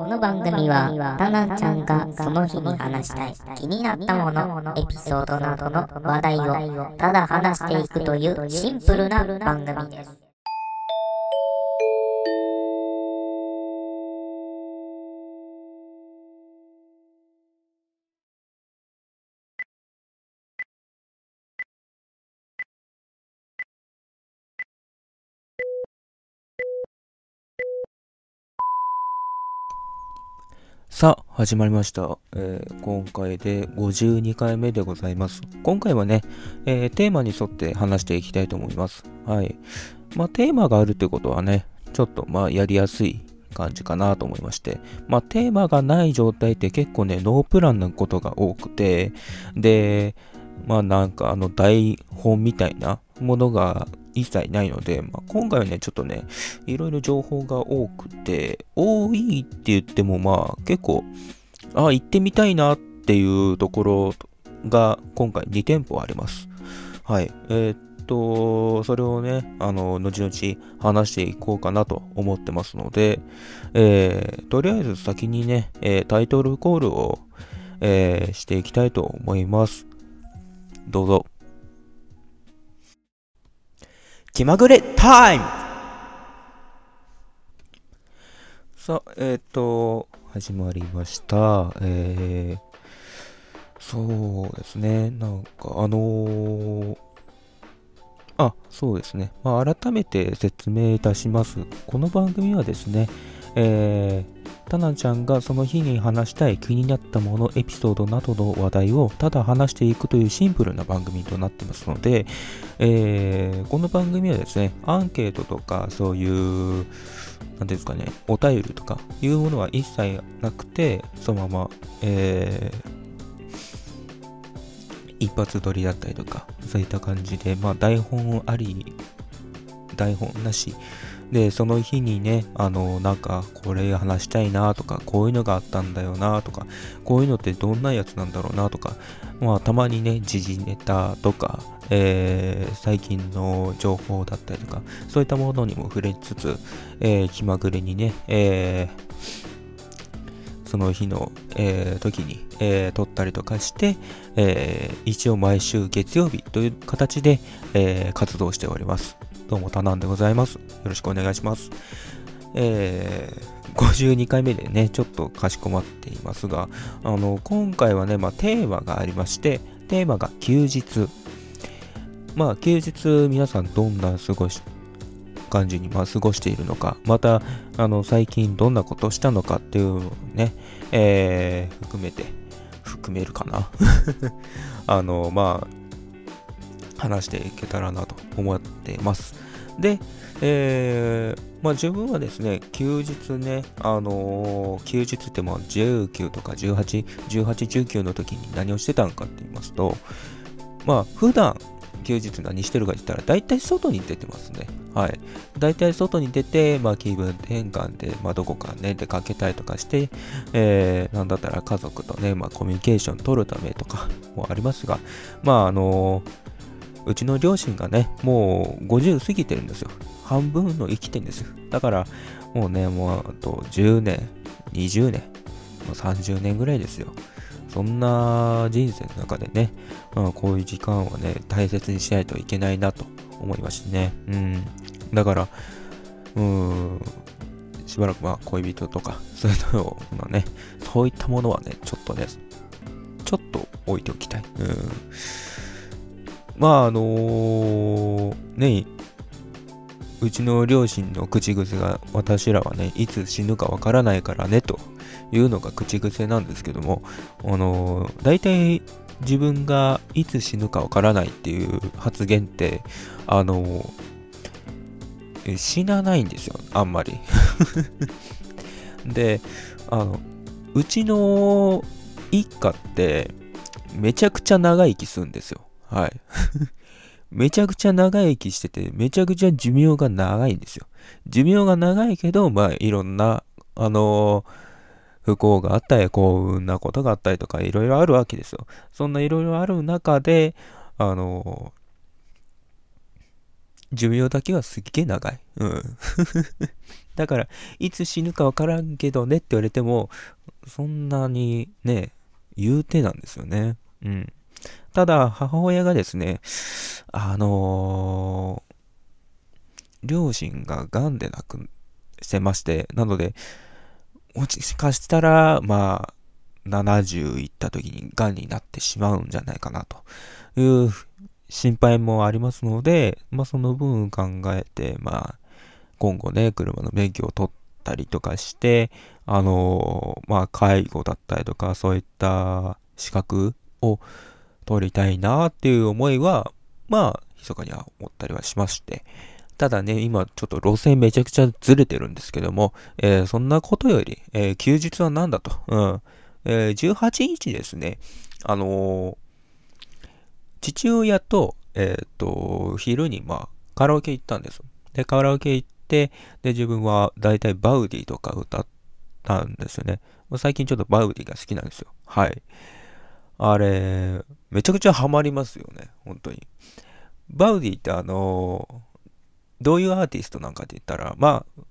この番組は、タナちゃんがその日に話したい気になったもの、エピソードなどの話題をただ話していくというシンプルな番組です。さあ、始まりました、えー今回で52回目でございます。今回はね、えーテーマに沿って話していきたいと思います。はい。まあ、テーマがあるってことはね、ちょっとまあ、やりやすい感じかなと思いまして。まあ、テーマがない状態って結構ね、ノープランなことが多くて、で、まあなんかあの台本みたいなものが一切ないので、まあ、今回はね、ちょっとね、いろいろ情報が多くて、多いって言ってもまあ結構、あ、行ってみたいなっていうところが今回2店舗あります。はい。えーっと、それをね、あの、後々話していこうかなと思ってますので、えーとりあえず先にね、えータイトルコールを、えしていきたいと思います。どうぞ。気まぐれタイムさあ、えっ、と、始まりました。えー、そうですね、なんか、あのーあ、そうですね。まあ、改めて説明いたします。この番組はですね、えー、タナちゃんがその日に話したい気になったもの、エピソードなどの話題をただ話していくというシンプルな番組となってますので、えーこの番組はですね、アンケートとかそういう、なんていうんですかね、お便りとかいうものは一切なくて、そのまま、えー一発撮りだったりとか、そういった感じで、まあ台本あり、台本なし、で、その日にね、あの、なんか、これ話したいなとか、こういうのがあったんだよなとか、こういうのってどんなやつなんだろうなとか、まあ、たまにね、時事ネタとか、えー最近の情報だったりとか、そういったものにも触れつつ、えー気まぐれにね、えーその日の、えー時に、えー撮ったりとかして、えー一応毎週月曜日という形で、えー活動しております。どうも、タナンでございます。よろしくお願いします。えー52回目でね、ちょっとかしこまっていますが、あの、今回はね、まあ、テーマがありまして、テーマが休日。まあ、休日、皆さんどんな過ごし、感じに、まあ、過ごしているのか、また、あの、最近どんなことしたのかっていうのをね、えー含めて、含めるかな。あの、まあ、話していけたらなと思っています。で、えーまあ自分はですね、休日ね、あのー休日ってまあ19とか18、18、19の時に何をしてたのかって言いますと、まあ普段休日何してるかって言ったら大体外に出てますね。はい。大体外に出て、まあ気分転換で、まあどこかね、出かけたりとかして、えー、なんだったら家族とね、まあコミュニケーション取るためとかもありますが、まああのーうちの両親がね、もう50過ぎてるんですよ。半分の生きてるんですよ。だから、もうね、もうあと10年、20年、もう30年ぐらいですよ。そんな人生の中でね、まあ、こういう時間はね、大切にしないといけないなと思いましてね。うん。だから、うん、しばらくまあ恋人とか、そういうのを、ね、そういったものはね、ちょっとね、ちょっと置いておきたい。うん。まああのねうちの両親の口癖が私らはねいつ死ぬかわからないからねというのが口癖なんですけどもあのー、大体自分がいつ死ぬかわからないっていう発言ってあのー死なないんですよあんまり。であのうちの一家ってめちゃくちゃ長生きするんですよ。はい。めちゃくちゃ長生きしてて、めちゃくちゃ寿命が長いんですよ。寿命が長いけど、まあ、いろんな、あのー不幸があったり、幸運なことがあったりとか、いろいろあるわけですよ。そんないろいろある中で、あのー寿命だけはすっげえ長い。うん。だから、いつ死ぬかわからんけどねって言われても、そんなにね、言うてなんですよね。うん。ただ、母親がですね、あのー、両親が癌で亡くしてまして、なので、もしかしたら、まあ、70いった時に癌になってしまうんじゃないかなと。いう心配もありますので、まあその分考えて、まあ今後ね、車の免許を取ったりとかして、あのまあ介護だったりとかそういった資格を取りたいなっていう思いは、まあ密かには思ったりはしまして、ただね、今ちょっと路線めちゃくちゃずれてるんですけども、えー、そんなことより、えー、休日は何だと。うん。えー、18日ですね、あの父親と、えっ、と、昼に、まあ、カラオケ行ったんです。で、カラオケ行って、で、自分は大体バウディとか歌ったんですよね。最近ちょっとバウディが好きなんですよ。はい。あれ、めちゃくちゃハマりますよね。本当に。バウディってあのどういうアーティストなんかって言ったら、まあ、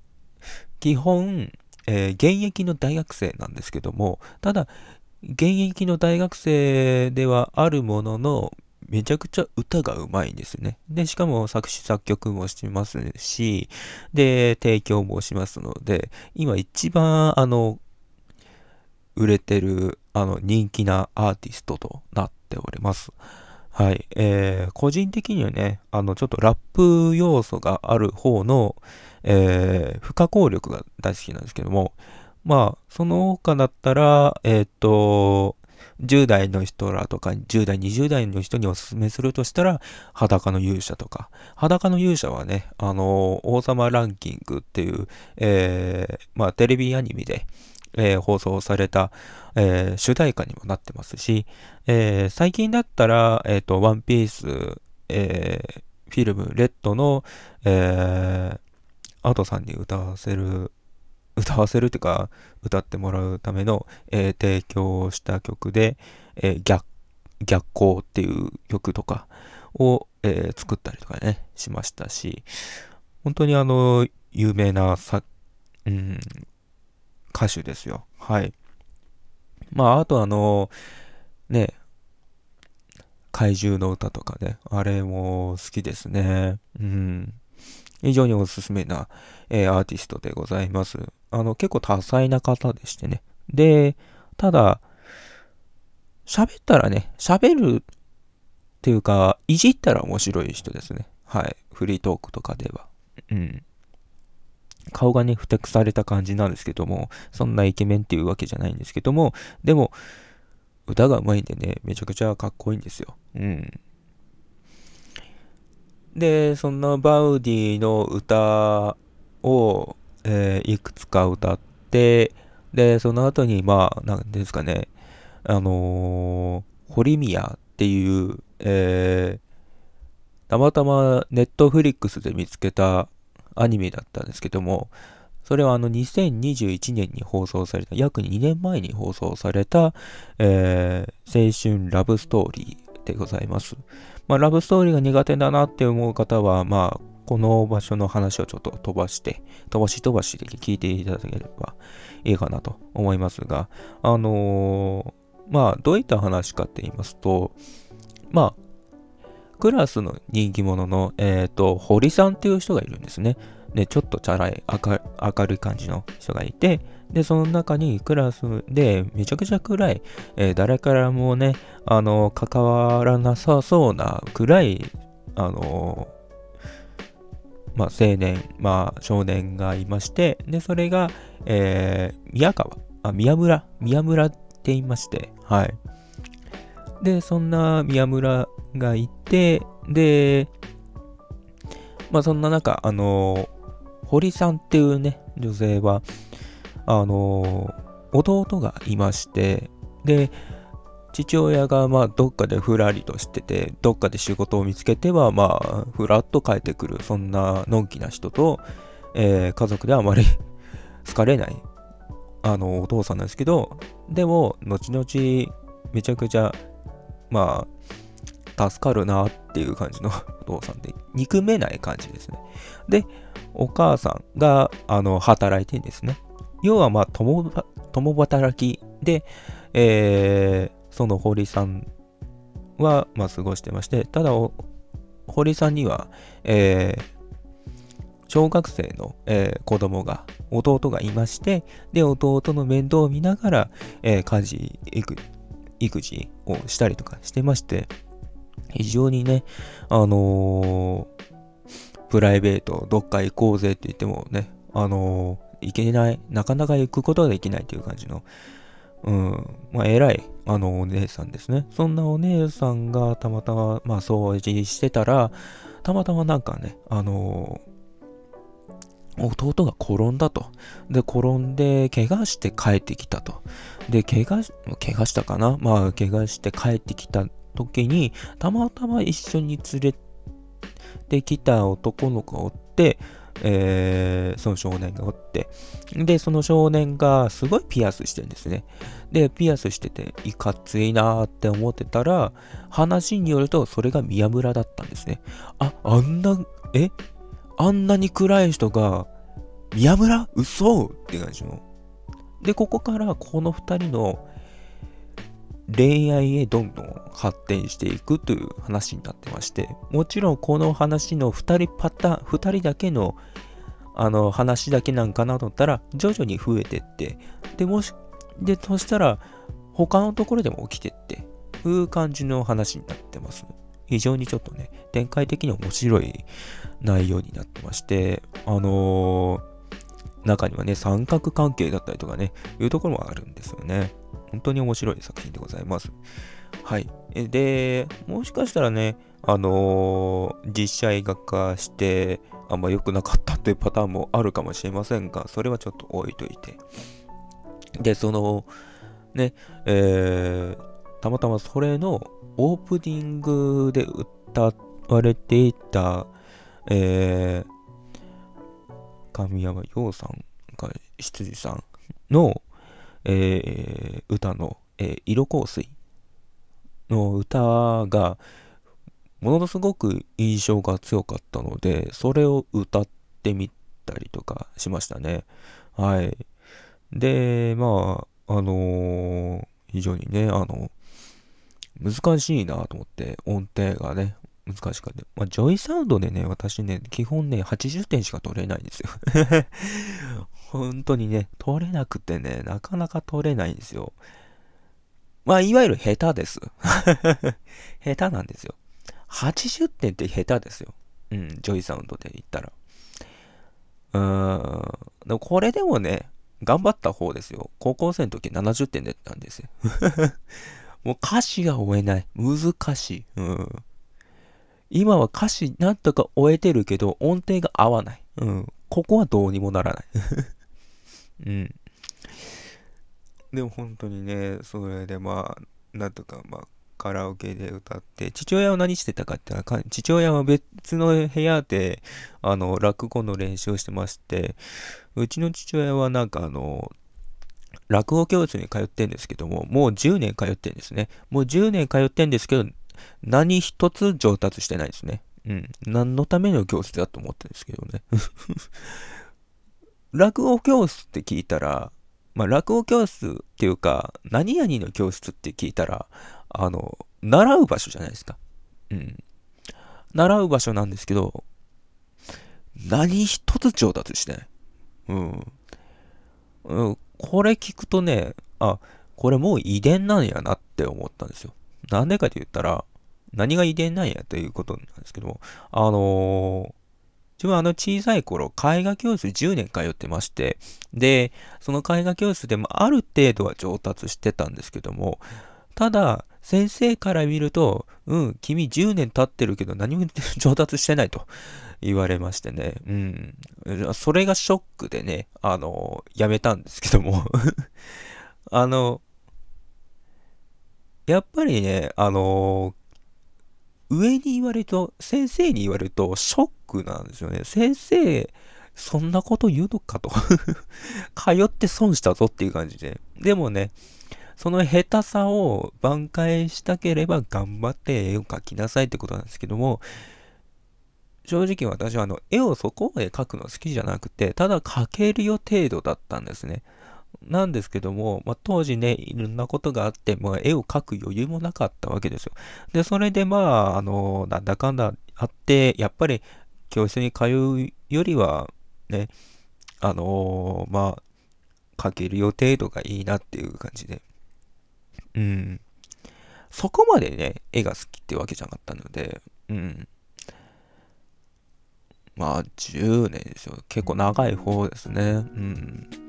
基本、えー、現役の大学生なんですけども、ただ、現役の大学生ではあるものの、めちゃくちゃ歌がうまいんですね。で、しかも作詞作曲もしますし、で、提供もしますので、今一番、あの、売れてる、あの、人気なアーティストとなっております。はい。えー、個人的にはね、あの、ちょっとラップ要素がある方の、えー、不可抗力が大好きなんですけども、まあ、その他だったら、えっ、ー、と、10代の人らとか、10代、20代の人におすすめするとしたら、裸の勇者とか。裸の勇者はね、あの、王様ランキングっていう、えー、まあ、テレビアニメで、えー、放送された、えー、主題歌にもなってますし、えー、最近だったら、えっ、と、ワンピース、えフィルム、レッドの、えアドさんに歌わせる歌わせるっていうか、歌ってもらうための、え、提供した曲で、え、逆、逆光っていう曲とかを、え、作ったりとかね、しましたし、本当にあの、有名なさ、うん、歌手ですよ。はい。まあ、あとあの、ね、怪獣の歌とかね、あれも好きですね。うん。非常におすすめな、えー、アーティストでございます。あの、結構多彩な方でしてね。で、ただ、喋ったらね、喋るっていうか、いじったら面白い人ですね。はい。フリートークとかでは。うん。顔がね、ふてくされた感じなんですけども、そんなイケメンっていうわけじゃないんですけども、でも、歌が上手いんでね、めちゃくちゃかっこいいんですよ。うん。で、そんなバウディの歌を、えー、いくつか歌って、で、その後に、まあ、なんですかね、あのー、ホリミアっていう、えー、たまたまネットフリックスで見つけたアニメだったんですけども、それはあの2021年に放送された、約2年前に放送された、えー、青春ラブストーリーでございます。まあ、ラブストーリーが苦手だなって思う方は、まあ、この場所の話をちょっと飛ばして、飛ばし飛ばしで聞いていただければいいかなと思いますが、あのー、まあ、どういった話かって言いますと、まあ、クラスの人気者の、えっ、ー、と、堀さんっていう人がいるんですね。で、ちょっとチャラい明、るい感じの人がいて、で、その中にクラスでめちゃくちゃ暗い、えー、誰からもね、あの、関わらなさそうな暗い、あの、まあ、青年、まあ、少年がいまして、で、それが、えー、宮川、あ、宮村、宮村って言いまして、はい。で、そんな宮村がいて、で、まあ、そんな中、あの、堀さんっていうね、女性は、あの、弟がいまして、で、父親がまあどっかでふらりとしてて、どっかで仕事を見つけてはまあふらっと帰ってくる、そんなのんきな人と、えー、家族であまり 好かれない、あの、お父さんなんですけど、でも、後々めちゃくちゃ、まあ、助かるなっていう感じの お父さんで、憎めない感じですね。で、お母さんが、あの、働いてんですね。要は、まあ、共、働きで、えー、その堀さんは、まあ、過ごしてまして、ただ、堀さんには、えー、小学生の、えー、子供が、弟がいまして、で、弟の面倒を見ながら、えー、家事、育児をしたりとかしてまして、非常にね、あのー、プライベート、どっか行こうぜって言ってもね、あのー、行けない、なかなか行くことができないっていう感じの、うん、まあ、偉い、あの、お姉さんですね。そんなお姉さんがたまたま、まあ、掃除してたら、たまたまなんかね、あのー、弟が転んだと。で、転んで、怪我して帰ってきたと。で、怪我、怪我したかな？まあ、怪我して帰ってきた時に、たまたま一緒に連れてきた男の子がおって、えー、その少年がおって、で、その少年がすごいピアスしてるんですね。で、ピアスしてて、いかついなーって思ってたら、話によると、それが宮村だったんですね。あ、あんな、え？あんなに暗い人が、宮村？嘘って感じの。で、ここからこの二人の恋愛へどんどん発展していくという話になってまして、もちろんこの話の2人パターン、2人だけのあの話だけなんかなと思ったら、徐々に増えてって、で、もし、で、そしたら他のところでも起きてって、いう感じの話になってます。非常にちょっとね、展開的に面白い内容になってまして、あのー、中にはね、三角関係だったりとかね、いうところもあるんですよね。本当に面白い作品でございます。はい。で、もしかしたらね、あのー、実写映画化して、あんま良くなかったっていうパターンもあるかもしれませんが、それはちょっと置いといて。で、その、ね、えー、たまたまそれのオープニングで歌われていた、えー、神山陽さんが羊さんの、えー、歌の、えー、色香水の歌が、ものすごく印象が強かったので、それを歌ってみたりとかしましたね。はい。で、まあ、あのー、非常にね、あの、難しいなと思って、音程がね、難しかった。まあ、ジョイサウンドでね、私ね、基本ね、80点しか取れないんですよ 本当にね、取れなくてね、なかなか取れないんですよ。まあ、いわゆる下手です。下手なんですよ。80点って下手ですよ。うん、ジョイサウンドで言ったら。うーん、でもこれでもね、頑張った方ですよ。高校生の時70点出たんですよ。もう歌詞が追えない。難しい。うん。今は歌詞なんとか終えてるけど音程が合わない。うん。ここはどうにもならない。うん。でも本当にね、それでまあ、なんとかまあ、カラオケで歌って、父親は何してたかって父親は別の部屋で、あの、落語の練習をしてまして、うちの父親はなんかあの、落語教室に通ってんですけども、もう10年通ってんですね。もう10年通ってんですけど、何一つ上達してないですね。うん。何のための教室だと思ってるんですけどね。落語教室って聞いたら、まあ、落語教室っていうか、何々の教室って聞いたら、あの、習う場所じゃないですか。うん。習う場所なんですけど、何一つ上達してない。うん。うん、これ聞くとね、あ、これもう遺伝なんやなって思ったんですよ。なんでかって言ったら、何が遺伝なんやということなんですけども、あのー、自分はあの小さい頃、絵画教室10年通ってまして、で、その絵画教室でもある程度は上達してたんですけども、ただ、先生から見ると、うん、君10年経ってるけど何も上達してないと言われましてね、うん。それがショックでね、あの、やめたんですけども あの、やっぱりね、あの上に言われると、先生に言われるとショックなんですよね。先生、そんなこと言うのかと 通って損したぞっていう感じで。でもね、その下手さを挽回したければ頑張って絵を描きなさいってことなんですけども、正直私はあの絵をそこまで描くの好きじゃなくて、ただ描けるよ程度だったんですね。なんですけども、まあ、当時ね、いろんなことがあって、まあ、絵を描く余裕もなかったわけですよ。で、それでまあ、あの、なんだかんだあって、やっぱり教室に通うよりは、ね、あの、まあ、描ける予定度がいいなっていう感じで。うん。そこまでね、絵が好きってわけじゃなかったので、うん。まあ、10年ですよ。結構長い方ですね。うん。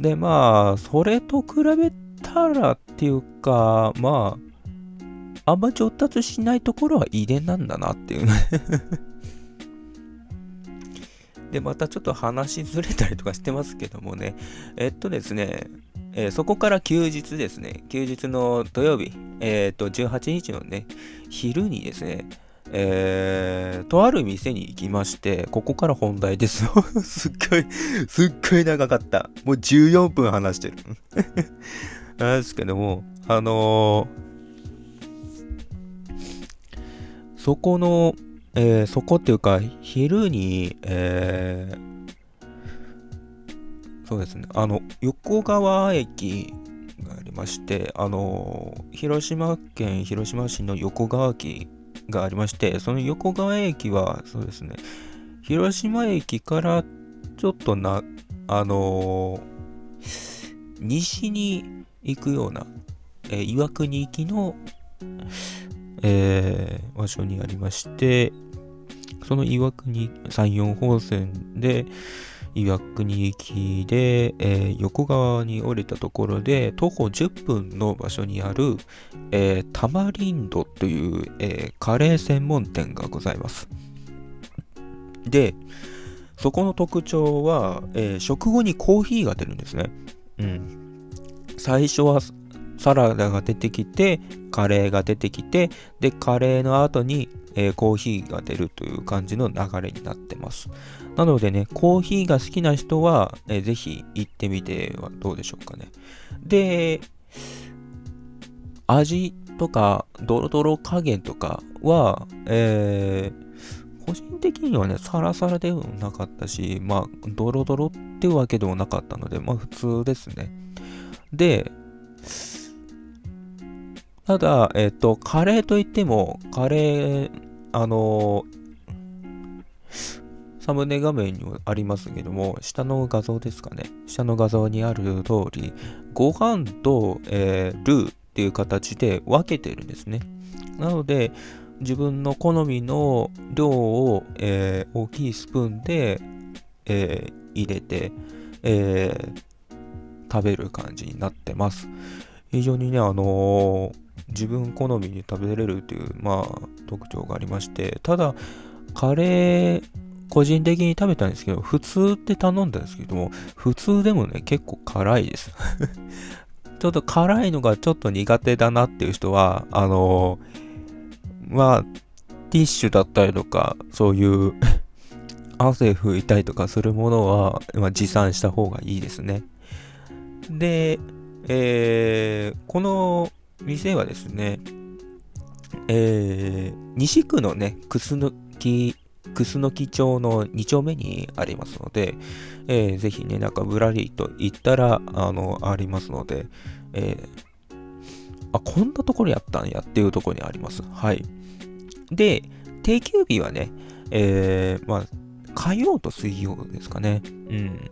で、まあ、それと比べたらっていうか、まあ、あんま上達しないところは遺伝なんだなっていう で、またちょっと話ずれたりとかしてますけどもね。えっとですね、えー、そこから休日ですね。休日の土曜日、えー、っと、18日のね、昼にですね、えー、とある店に行きまして、ここから本題ですよ。すっごい、すっごい長かった。もう14分話してる。なんですけども、あのー、そこの、えー、そこっていうか、昼に、えー、そうですね、あの、横川駅がありまして、あのー、広島県広島市の横川駅がありまして、その横川駅は、そうですね、広島駅からちょっとな、あのー、西に行くような、えー、岩国行きの、えー、場所にありまして、その岩国山陽本線で、岩国駅で、えー、横川に降りたところで徒歩10分の場所にある、えー、タマリンドという、えー、カレー専門店がございます。で、そこの特徴は、え、食後にコーヒーが出るんですね。うん。最初はサラダが出てきて、カレーが出てきて、で、カレーの後に、えー、コーヒーが出るという感じの流れになってます。なのでね、コーヒーが好きな人は、えー、ぜひ行ってみてはどうでしょうかね。で、味とか、ドロドロ加減とかは、えー、個人的にはね、サラサラでもなかったし、まあ、ドロドロってわけでもなかったので、まあ、普通ですね。で、ただ、えっ、と、カレーといっても、カレー、あのサムネ画面にもありますけども、下の画像ですかね。下の画像にある通り、ご飯と、えー、ルーっていう形で分けてるんですね。なので、自分の好みの量を、えー、大きいスプーンで、え、入れて、え食べる感じになってます。非常にね、あの自分好みに食べれるという、まあ、特徴がありまして、ただ、カレー、個人的に食べたんですけど、普通って頼んだんですけども、普通でもね、結構辛いです。ちょっと辛いのがちょっと苦手だなっていう人は、あのー、まあ、ティッシュだったりとか、そういう 汗拭いたりとかするものは、まあ、持参した方がいいですね。で、えー、この店はですね、えー、西区のね、クスノキ、クスノキ町の2丁目にありますので、えー、ぜひね、なんかぶらりと行ったら、あの、ありますので、えー、あ、こんなところやったんやっていうところにあります。はい。で、定休日はね、えー、まあ、火曜と水曜ですかね。うん。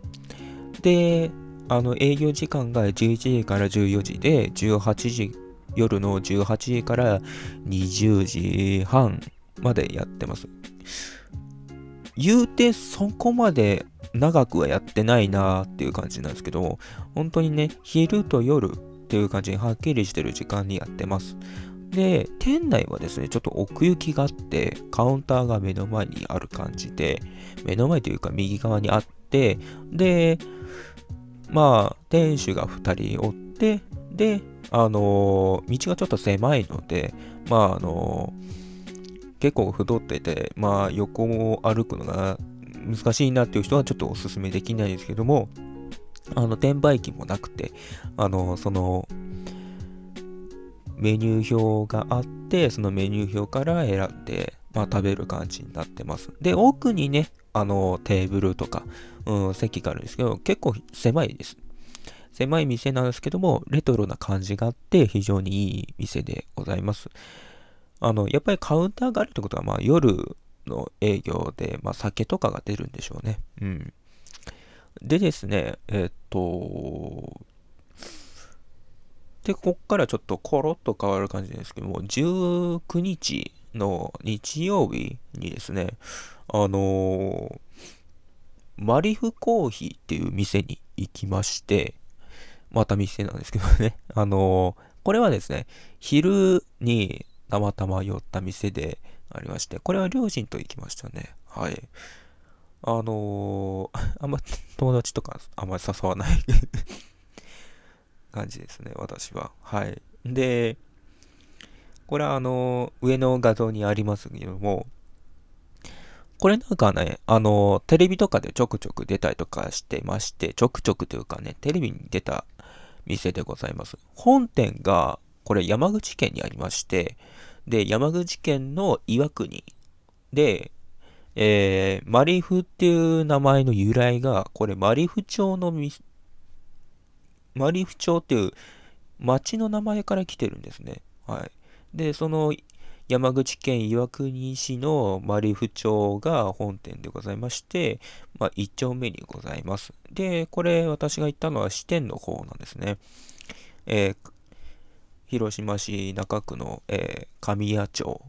で、あの、営業時間が11時から14時で、18時夜の18時から20時半までやってます。言うてそこまで長くはやってないなーっていう感じなんですけど、本当にね、昼と夜っていう感じにはっきりしてる時間にやってます。で、店内はですね、ちょっと奥行きがあって、カウンターが目の前にある感じで、目の前というか右側にあって、で、まあ、店主が2人おって、で、あのー、道がちょっと狭いので、まあ、あのー、結構太ってて、まあ、横を歩くのが難しいなっていう人はちょっとお勧めできないですけども、あの、転売機もなくて、あの、その、メニュー表があって、そのメニュー表から選んで、まあ、食べる感じになってます。で、奥にね、あの、テーブルとか、うん、席があるんですけど、結構狭いです。狭い店なんですけども、レトロな感じがあって、非常にいい店でございます。あの、やっぱりカウンターがあるってことは、まあ、夜の営業で、まあ、酒とかが出るんでしょうね。うん。でですね、えー、っと、で、こっからちょっとコロッと変わる感じですけども、19日の日曜日にですね、あのー、マリフコーヒーっていう店に行きまして、また店なんですけどね、あのー、これはですね、昼にたまたま寄った店でありまして、これは両親と行きましたね。はい。あのー、あんま友達とかあんまり誘わない 感じですね、私は。はい。で、これはあの、上の画像にありますけども、これなんかね、あの、テレビとかでちょくちょく出たりとかしてまして、ちょくちょくというかね、テレビに出た店でございます。本店が、これ山口県にありまして、で、山口県の岩国で、えー、マリフっていう名前の由来が、これマリフ町のマリフ町っていう町の名前から来てるんですね。はい。で、その山口県岩国市のマリフ町が本店でございまして、まあ、1丁目にございます。で、これ私が行ったのは支店の方なんですね。えー、広島市中区の、えー、神谷町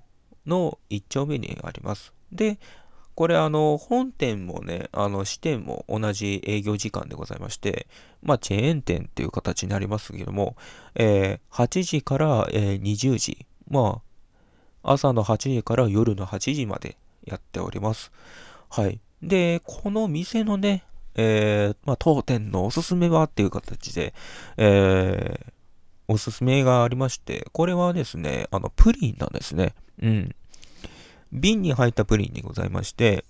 の1丁目にあります。で、これあの、本店もね、あの、支店も同じ営業時間でございまして、まあ、チェーン店っていう形になりますけども、えー、8時から、えー、20時、まあ、朝の8時から夜の8時までやっております。はい。で、この店のね、えー、まあ、当店のおすすめはっていう形で、えー、おすすめがありまして、これはですね、あの、プリンなんですね。うん。瓶に入ったプリンにございまして、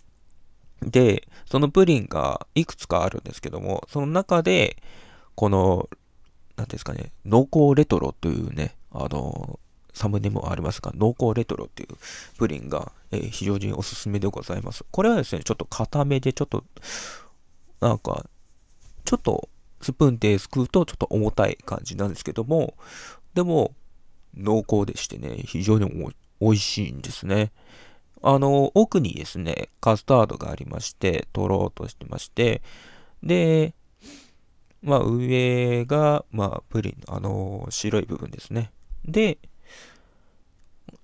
で、そのプリンがいくつかあるんですけども、その中で、この、何ですかね、濃厚レトロというね、あの、サムネもありますが、濃厚レトロっていうプリンが、えー、非常におすすめでございます。これはですね、ちょっと固めで、ちょっと、なんか、ちょっとスプーンですくうとちょっと重たい感じなんですけども、でも、濃厚でしてね、非常に美味しいんですね。あの、奥にですね、カスタードがありまして、取ろうとしてまして、で、まあ、上が、まあ、プリンの、あの白い部分ですね。で、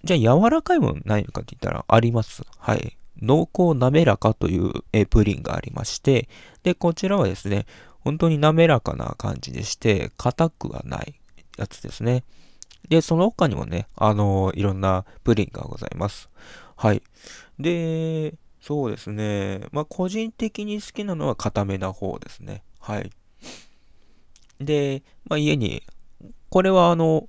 じゃあ、柔らかいものないのかって言ったら、あります。はい。濃厚滑らかというえプリンがありまして、で、こちらはですね、本当に滑らかな感じでして、硬くはないやつですね。で、その他にもね、あのいろんなプリンがございます。はい。で、そうですね。まあ、個人的に好きなのは固めな方ですね。はい。で、まあ、家に、これはあの、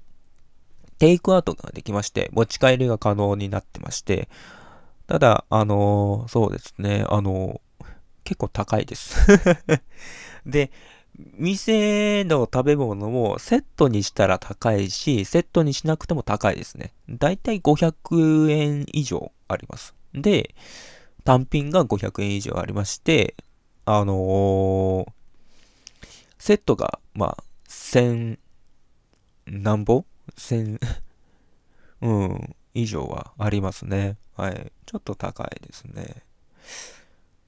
テイクアウトができまして、持ち帰りが可能になってまして、ただ、あの、そうですね、あの、結構高いです で、店の食べ物もセットにしたら高いし、セットにしなくても高いですね。だいたい500円以上あります。で、単品が500円以上ありまして、あのー、セットが、まあ、1000、何ぼ ?1000 うん、以上はありますね。はい。ちょっと高いですね。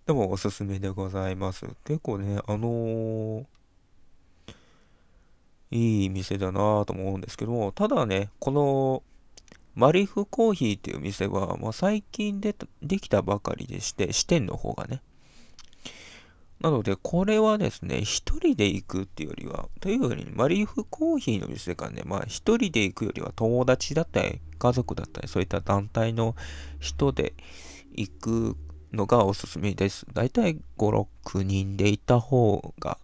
でもおすすめでございます。結構ね、あのー、いい店だなと思うんですけども、ただね、このマリフコーヒーっていう店は、まあ、最近でできたばかりでして、支店の方がね。なので、これはですね、一人で行くっていうよりは、というより、マリーフコーヒーの店がね、まあ一人で行くよりは友達だったり、家族だったり、そういった団体の人で行くのがおすすめです。だいたい5、6人で行った方が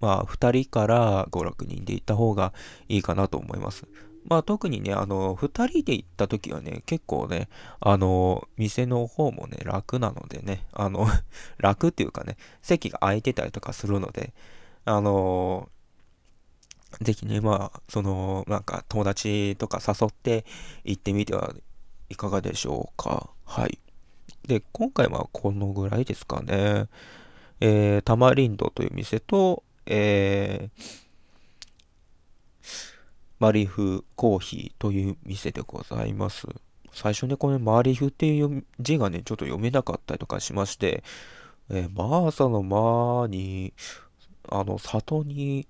まあ、2人から5、6人で行った方がいいかなと思います。まあ、特にね、あの、2人で行った時はね、結構ね、あの、店の方もね、楽なのでね、あの、楽っていうかね、席が空いてたりとかするので、あの、ぜひね、まあ、その、なんか友達とか誘って行ってみてはいかがでしょうか。はい。で、今回はこのぐらいですかね。えー、タマリンドという店と、えー、マリフコーヒーという店でございます。最初ね、このマリフっていう字がね、ちょっと読めなかったりとかしまして、えー、マーサのマーに、あの、里に、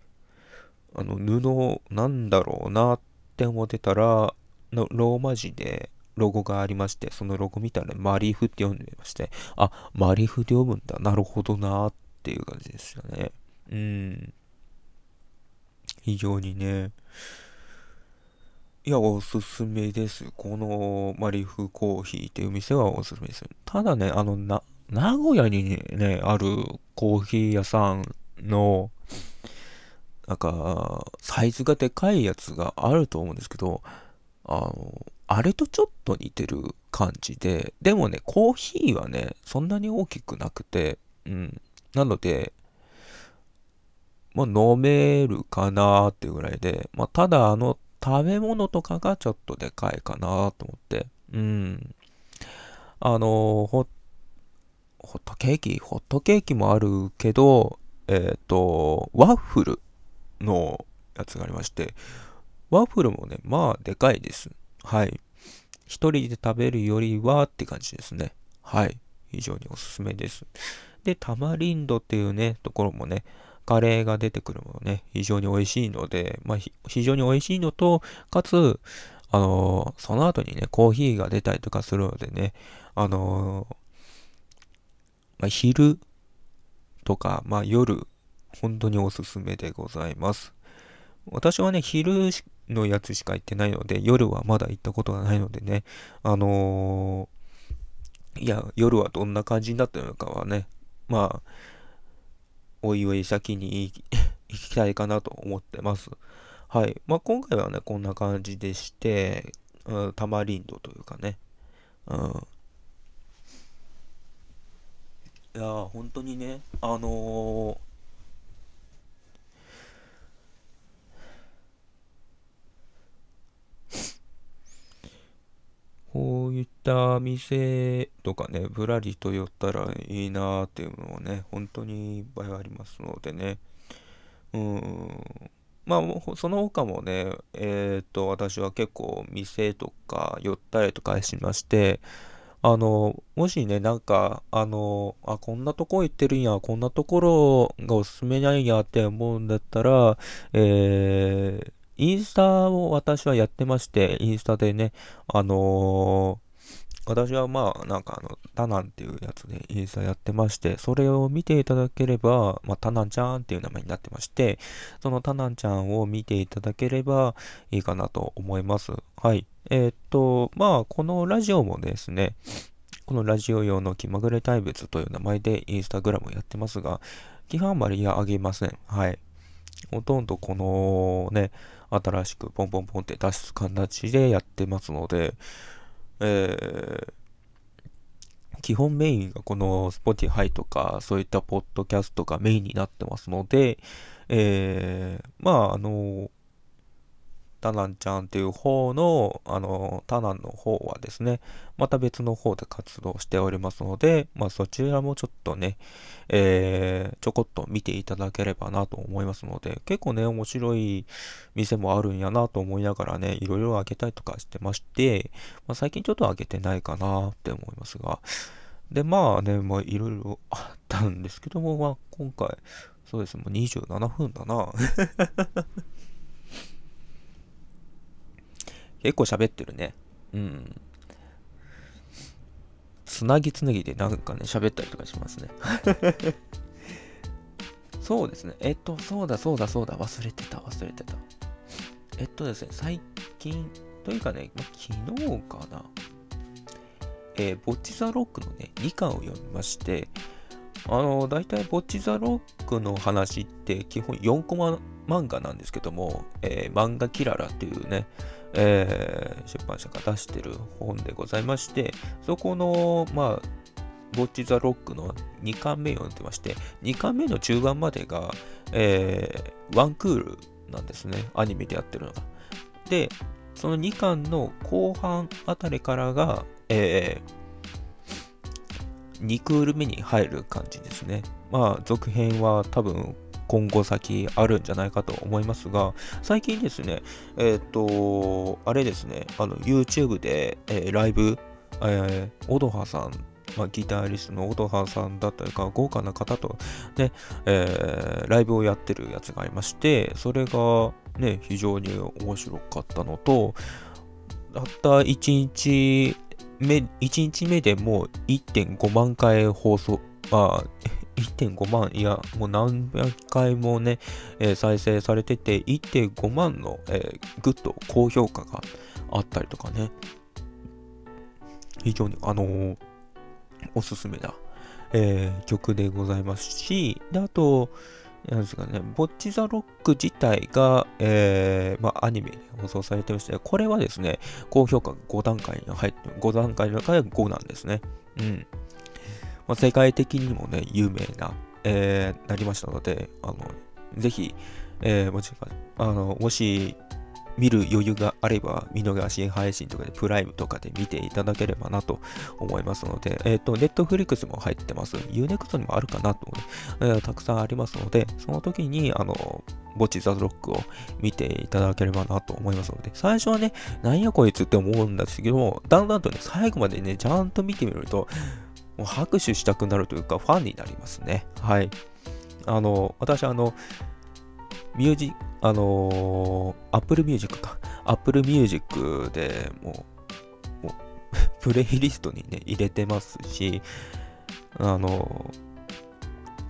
あの、布、なんだろうなって思ってたら、のローマ字でロゴがありまして、そのロゴ見たら、ねマリフって読んでまして、あ、マリフで読むんだ。なるほどなっていう感じでしたね。うん。非常にね、いや、おすすめです。このマリフコーヒーっていう店はおすすめです。ただね、あの、な、名古屋にね、あるコーヒー屋さんの、なんか、サイズがでかいやつがあると思うんですけど、あの、あれとちょっと似てる感じで、でもね、コーヒーはね、そんなに大きくなくて、うん。なので、まあ、飲めるかなっていうぐらいで、まあ、ただあの食べ物とかがちょっとでかいかなと思って。うん。あの、ホットケーキホットケーキもあるけど、えっ、ー、と、ワッフルのやつがありまして、ワッフルもね、まあ、でかいです。はい。一人で食べるよりはって感じですね。はい。非常におすすめです。で、タマリンドっていうね、ところもね、カレーが出てくるものね、非常に美味しいので、まあ、非常に美味しいのと、かつ、あのー、その後にね、コーヒーが出たりとかするのでね、あのー、まあ、昼とか、まあ、夜、本当におすすめでございます。私はね、昼のやつしか行ってないので、夜はまだ行ったことがないのでね、あのー、いや、夜はどんな感じになってるのかはね、まあ、おいおい先に 行きたいかなと思ってます。はい。まあ、今回はね、こんな感じでして、うん、タマリンドというかね。うん。いや本当にね、あのー、こういった店とかね、ぶらりと寄ったらいいなーっていうのはね、本当にいっぱいありますのでね。うん。まあ、その他もね、えっ、と、私は結構店とか寄ったりとかしまして、あの、もしね、なんか、あの、あ、こんなとこ行ってるんや、こんなところがおすすめなんやって思うんだったら、えー、インスタを私はやってまして、インスタでね、あのー、私はまあ、なんかあの、タナンっていうやつでインスタやってまして、それを見ていただければ、まあ、タナンちゃんっていう名前になってまして、そのタナンちゃんを見ていただければいいかなと思います。はい。えー、っと、まあ、このラジオもですね、このラジオ用の気まぐれ対別という名前でインスタグラムをやってますが、基本あまりあげません。はい。ほとんどこのね、新しくポンポンポンって出す形でやってますので、えー、基本メインがこの Spotify とかそういったポッドキャストがメインになってますので、えー、まああのタナンちゃんっていう方の、あの、タナンの方はですね、また別の方で活動しておりますので、まあそちらもちょっとね、えー、ちょこっと見ていただければなと思いますので、結構ね、面白い店もあるんやなと思いながらね、いろいろ開けたりとかしてまして、まあ、最近ちょっと開けてないかなって思いますが、で、まあね、まあいろいろあったんですけども、まあ今回、そうですもう27分だな。結構喋ってるね。うん。つなぎつなぎでなんかね、喋ったりとかしますね。そうですね。えっと、そうだそうだそうだ。忘れてた、忘れてた。えっとですね、最近、というかね、ま昨日かな。えー、ボッチザロックのね、2巻を読みまして、あの、大体ボッチザロックの話って基本4コマ漫画なんですけども、えー、漫画キララっていうね、えー、出版社が出してる本でございまして、そこの、まあ、ボッチ・ザ・ロックの2巻目を読んでまして、2巻目の中盤までが、えー、ワンクールなんですね。アニメでやってるのが。で、その2巻の後半あたりからが、えー、2クール目に入る感じですね。まあ、続編は多分今後先あるんじゃないかと思いますが、最近ですね、えっ、と、あれですね、あの、YouTube で、えー、ライブ、えー、オドハさんまあ、ギタリストのオドハさんだったりか、豪華な方とね、えー、ライブをやってるやつがありまして、それがね、非常に面白かったのと、たった1日目、1日目でもう1.5万回放送、まあ、1.5万、いや、もう何百回もね、えー、再生されてて、1.5万の、えー、グッド、高評価があったりとかね、非常に、あのー、おすすめな、えー、曲でございますし、で、あと、なんですかね、ぼっち・ざ・ろっく自体が、えー、まあ、アニメに放送されてまして、これはですね、高評価5段階に入って、5段階の中で5なんですね。うん。まあ、世界的にもね、有名な、えー、なりましたので、あの、ぜひ、えー、もし、あの、もし、見る余裕があれば、見逃し配信とかで、プライムとかで見ていただければなと思いますので、えっ、ー、と、ネットフリックスも入ってます。Unext にもあるかなと、えー、たくさんありますので、その時に、あの、ボチザロックを見ていただければなと思いますので、最初はね、なんやこいつって思うんですけども、だんだんとね、最後までね、ちゃんと見てみると、もう拍手したくなるというか、ファンになりますね。はい。あの、私、あの、ミュージック、あのー、Apple Music か。Apple Music でもう、もう プレイリストにね、入れてますし、あの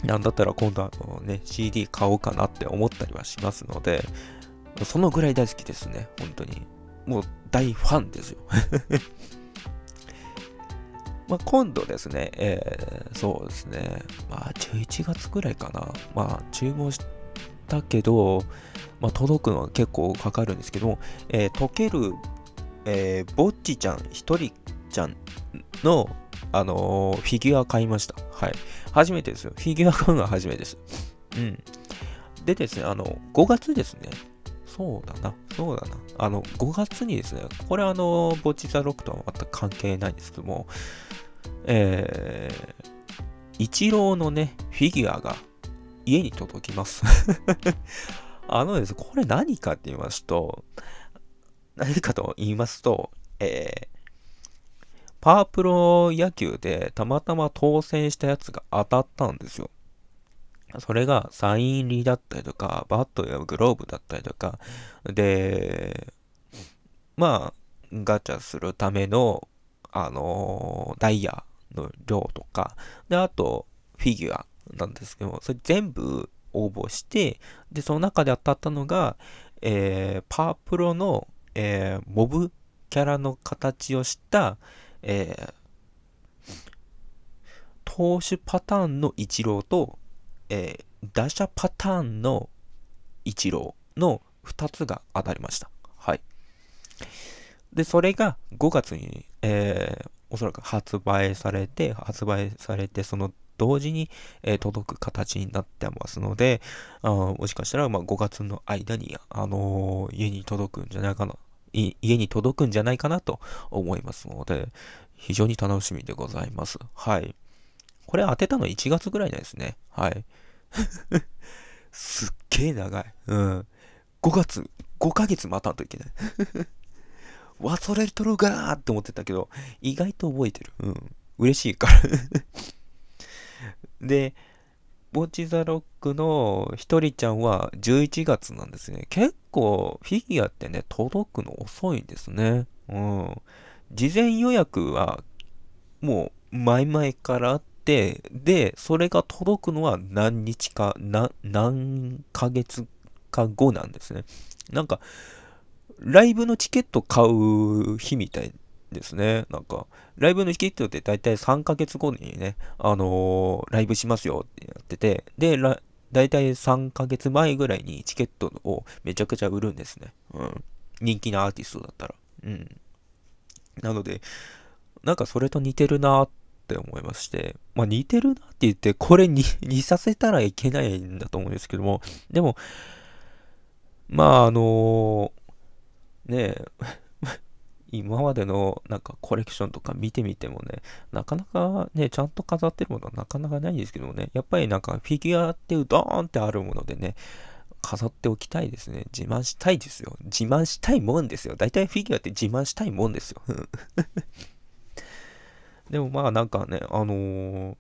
ー、なんだったら今度はね、CD 買おうかなって思ったりはしますので、そのぐらい大好きですね、本当に。もう大ファンですよ。まあ、今度ですね、えー、そうですね、まあ、11月ぐらいかな、まあ、注文したけど、まあ、届くのは結構かかるんですけど、えー、溶ける、えー、ぼっちちゃん、ひとりちゃんの、あのー、フィギュア買いました。はい。初めてですよ。フィギュア買うのは初めてです。うん。でですね、あの、5月ですね。そうだな。そうだな。あの、5月にですね、これあの、ボチザロックとは全く関係ないんですけども、えー、イチローのね、フィギュアが家に届きます あのですねこれ何かって言いますと、何かと言いますと、えー、パワープロ野球でたまたま当選したやつが当たったんですよ。それがサイン入りだったりとか、バットやグローブだったりとか、で、まあ、ガチャするための、あのー、ダイヤの量とか、で、あと、フィギュアなんですけどもそれ全部応募して、で、その中で当たったのが、えー、パープロの、えー、モブキャラの形をした、えー、投手パターンのイチローと、えー、打者パターンのイチローの2つが当たりました。はい。で、それが5月に、えー、おそらく発売されて、発売されて、その同時に、えー、届く形になってますので、あもしかしたら、まあ、5月の間に、あのー、家に届くんじゃないかな、家に届くんじゃないかなと思いますので、非常に楽しみでございます。はい。これ当てたの1月ぐらいですね。はい。すっげえ長い。うん。5月、5ヶ月待たんといけない。忘れとるがーって思ってたけど、意外と覚えてる。うん。嬉しいから で、ボチザロックのひとりちゃんは11月なんですね。結構フィギュアってね、届くの遅いんですね。うん。事前予約はもう前々からあっ、で、それが届くのは何日か、何ヶ月か後なんですね。なんか、ライブのチケット買う日みたいですね。なんか、ライブのチケットって大体3ヶ月後にね、あのー、ライブしますよってやってて、で、大体3ヶ月前ぐらいにチケットをめちゃくちゃ売るんですね。うん。人気なアーティストだったら。うん。なので、なんかそれと似てるなっって思いまして、まあ似てるなって言って、これに 似させたらいけないんだと思うんですけども、でも、まああのねえ、今までのなんかコレクションとか見てみてもね、なかなかね、ちゃんと飾ってるものはなかなかないんですけどもね、やっぱりなんかフィギュアっていうドーンってあるものでね、飾っておきたいですね。自慢したいですよ。自慢したいもんですよ。大体フィギュアって自慢したいもんですよ。でもまあなんかね、あのー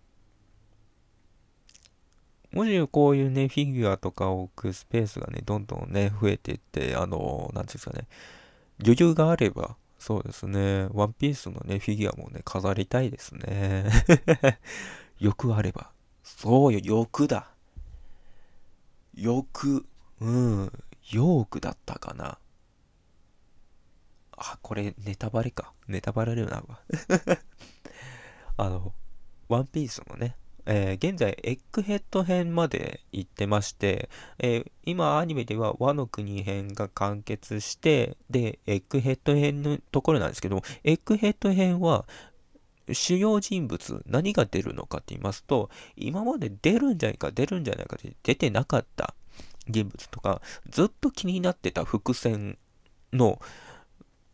もしこういうね、フィギュアとかを置くスペースがね、どんどんね、増えていって、あのーなんていうんですかね、余裕があれば、そうですね、ワンピースのね、フィギュアもね、飾りたいですね。欲あれば。そうよ、欲だ。欲。うん。ヨークだったかな。あ、これネタバレか。ネタバレになるわ。あの、ワンピースのね、えー現在、エッグヘッド編まで行ってまして、えー今、アニメでは和の国編が完結して、で、エッグヘッド編のところなんですけども、エッグヘッド編は、主要人物、何が出るのかって言いますと、今まで出るんじゃないか、出るんじゃないかって出てなかった人物とか、ずっと気になってた伏線の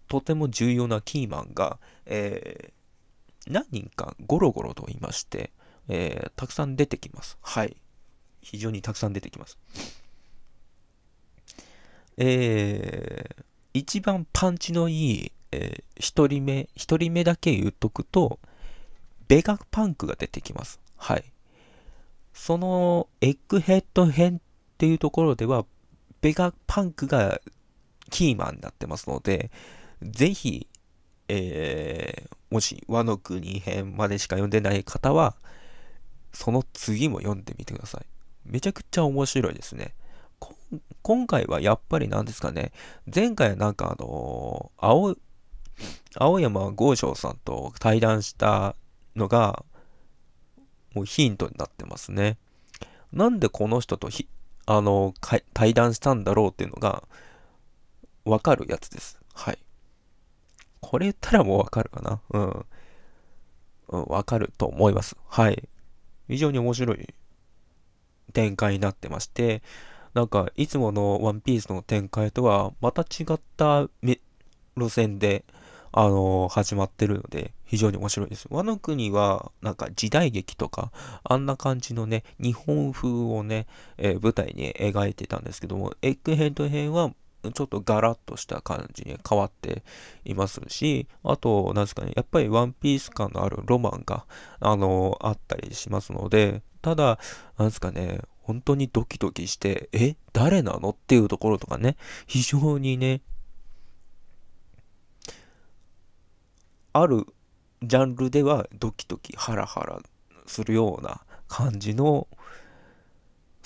とても重要なキーマンが、えー何人かゴロゴロと言いまして、えーたくさん出てきます。はい。非常にたくさん出てきます。えー一番パンチのいい、えー一人目、一人目だけ言っとくと、ベガパンクが出てきます。はい。そのエッグヘッド編っていうところでは、ベガパンクがキーマンになってますので、ぜひ、えーもし和の国編までしか読んでない方は、その次も読んでみてください。めちゃくちゃ面白いですね。今回はやっぱりなんですかね、前回はなんかあのー青、青山剛昌さんと対談したのが、もうヒントになってますね。なんでこの人とひ、あのー対談したんだろうっていうのが、わかるやつです。はい。これ言ったらもうわかるかな？うん。うん、わかると思います。はい。非常に面白い展開になってまして、なんか、いつものワンピースの展開とは、また違った路線で、あのー始まってるので、非常に面白いです。和の国は、なんか時代劇とか、あんな感じのね、日本風をね、えー舞台に描いてたんですけども、エッグヘッド編は、ちょっとガラッとした感じに変わっていますし、あと、なんですかね、やっぱりワンピース感のあるロマンが、あのあったりしますので、ただ、なんですかね、本当にドキドキして、え誰なのっていうところとかね、非常にね、あるジャンルではドキドキハラハラするような感じの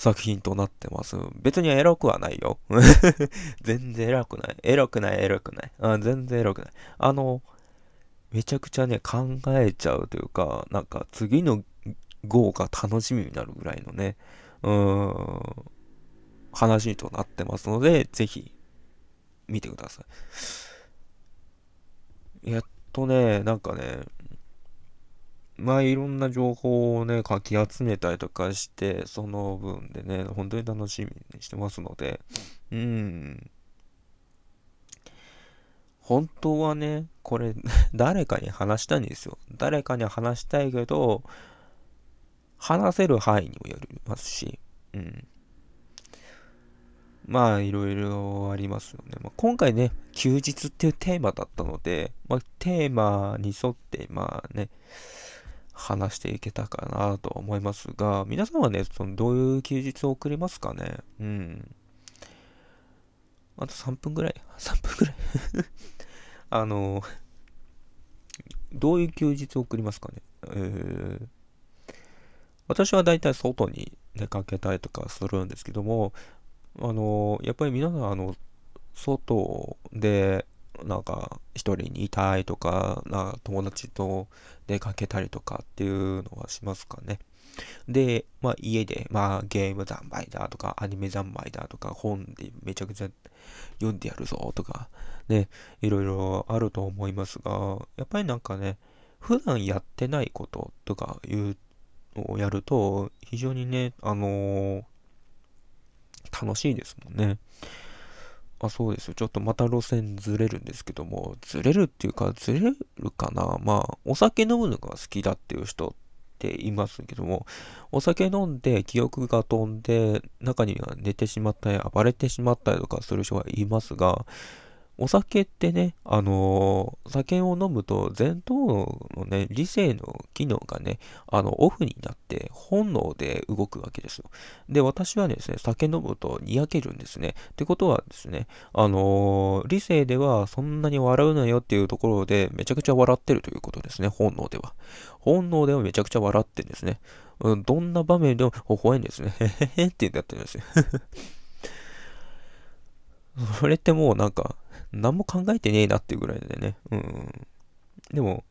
作品となってます。別にエロくはないよ。全然エロくない。エロくない、エロくない。あ全然エロくない。あの、めちゃくちゃね、考えちゃうというか、なんか次の号が楽しみになるぐらいのね、うーん、話となってますので、ぜひ、見てください。やっとね、なんかね、まあいろんな情報をね、かき集めたりとかして、その分でね、本当に楽しみにしてますので、うん。本当はね、これ、誰かに話したいんですよ。誰かに話したいけど、話せる範囲にもよりますし、うん。まあ、いろいろありますよね。まあ、今回ね、休日っていうテーマだったので、まあ、テーマに沿って、まあね、話していけたかなと思いますが、皆さんはね、そのどういう休日を送りますかね？うん。あと3分ぐらい ?3 分ぐらい？あの、どういう休日を送りますかね？えー、私はだいたい外に出かけたりとかするんですけども、あの、やっぱり皆さん、あの、外で、なんか、一人にいたいとか、な友達と出かけたりとかっていうのはしますかね。で、まあ家で、まあゲーム三昧だとか、アニメ三昧だとか、本でめちゃくちゃ読んでやるぞとか、ね、いろいろあると思いますが、やっぱりなんかね、普段やってないこととかいうのをやると、非常にね、あのー、楽しいですもんね。あ、そうですよ。ちょっとまた路線ずれるんですけども、ずれるっていうか、ずれるかなまあ、お酒飲むのが好きだっていう人っていますけども、お酒飲んで記憶が飛んで、中には寝てしまったり、暴れてしまったりとかする人がいますが、お酒ってね、あのー、酒を飲むと前頭のね、理性の機能がね、あの、オフになって本能で動くわけですよ。で、私はですね、酒飲むとにやけるんですね。ってことはですね、あのー、理性ではそんなに笑うなよっていうところでめちゃくちゃ笑ってるということですね、本能では。本能ではめちゃくちゃ笑ってるんですね。うん、どんな場面でも微笑んですね。へへへって言ってるんですよ。それってもうなんか、何も考えてねえなっていうぐらいでね。うん。でも、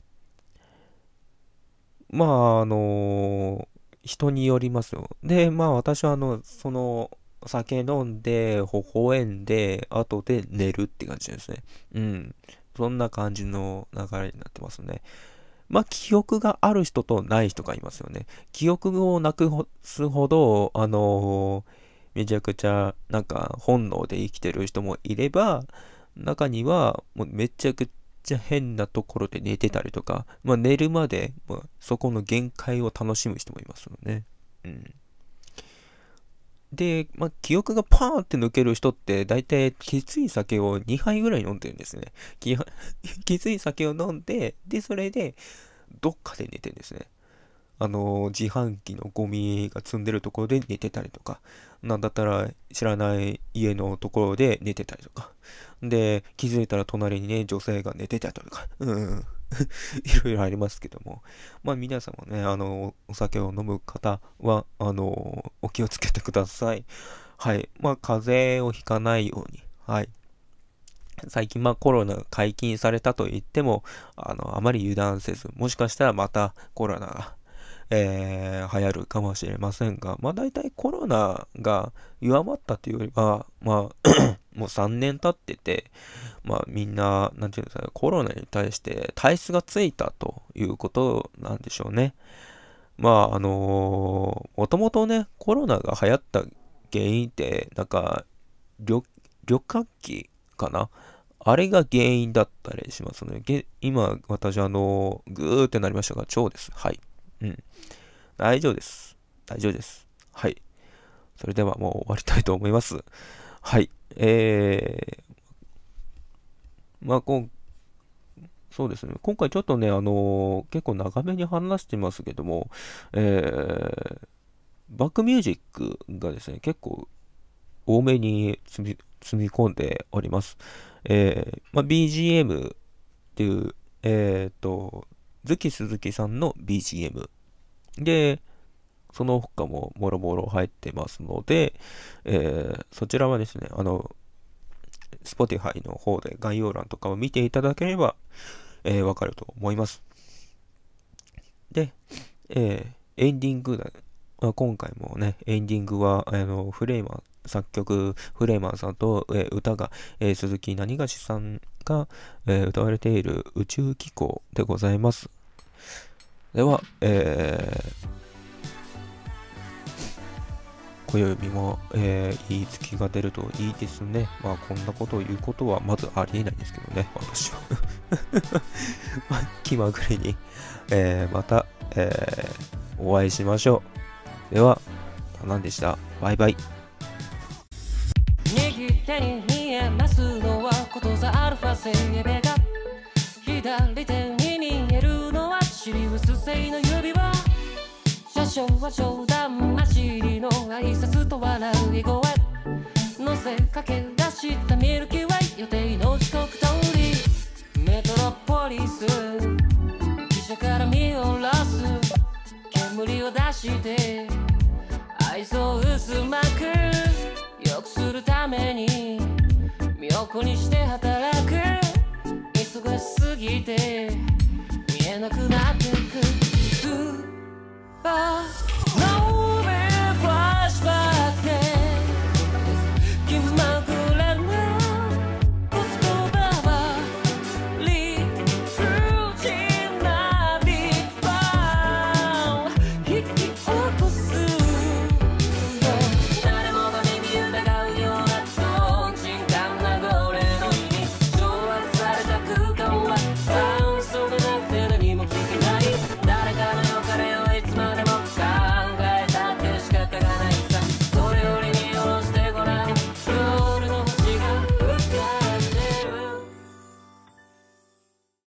まあ、あの人によりますよ。で、まあ私はあの、その、酒飲んで、微笑んで、後で寝るって感じですね。うん。そんな感じの流れになってますね。まあ、記憶がある人とない人がいますよね。記憶をなくすほど、あのー、めちゃくちゃ、なんか、本能で生きてる人もいれば、中には、もうめちゃくちゃ変なところで寝てたりとか、まあ、寝るまで、ま、そこの限界を楽しむ人もいますよね。うん。で、まあ、記憶がパーンって抜ける人って、大体きつい酒を2杯ぐらい飲んでるんですね。き きつい酒を飲んで、で、それで、どっかで寝てるんですね。あの、自販機のゴミが積んでるところで寝てたりとか、なんだったら知らない家のところで寝てたりとか。で、気づいたら隣にね、女性が寝てたりとか。うん。いろいろありますけども。まあ皆さんもね、あの、お酒を飲む方は、あの、お気をつけてください。はい。まあ風邪をひかないように。はい。最近まあコロナが解禁されたと言っても、あの、あまり油断せず、もしかしたらまたコロナがえー、流行るかもしれませんが、まあ大体コロナが弱まったというよりは、まあもう3年経ってて、まあみんな、なんていうんですか、コロナに対して体質がついたということなんでしょうね。まああのー、もともとね、コロナが流行った原因って、なんか、旅、旅客機かな？あれが原因だったりしますね。今、私、あのー、ぐーってなりましたが、腸です。はい。うん。大丈夫です。大丈夫です。はい。それではもう終わりたいと思います。はい。えー、まあ、こん、そうですね。今回ちょっとね、あのー、結構長めに話してますけども、えー、バックミュージックがですね、結構多めに積み積み込んでおります。えー、まあ、BGM っていう、えっ、ー、と、ズキスズキさんの BGM。で、その他ももろもろ入ってますので、えー、そちらはですね、あの、Spotify の方で概要欄とかを見ていただければ、えー、わかると思います。で、えー、エンディングだ、今回もね、エンディングは、あの、フレーマン、作曲、フレーマンさんと、えー、歌が、えー、鈴木何がしさんが、えー、歌われている宇宙機構でございます。では、えー、今宵も、えー、いい月が出るといいですね。まあ、こんなことを言うことはまずありえないんですけどね、私は。まあ、気まぐれに、えー、また、えー、お会いしましょう。では、タナンでした。バイバイ。右手に見えますのはことざアルファセーベが左手に見えるのはシリウス製の指輪車掌は冗談走りの挨拶と笑い声乗せかけ出したミルキーウェイ予定の時刻通りメトロポリス。汽車から見下ろす煙を出して愛想薄まく。良くするために身を粉にして働く。忙しすぎて。見えなくなってく。Não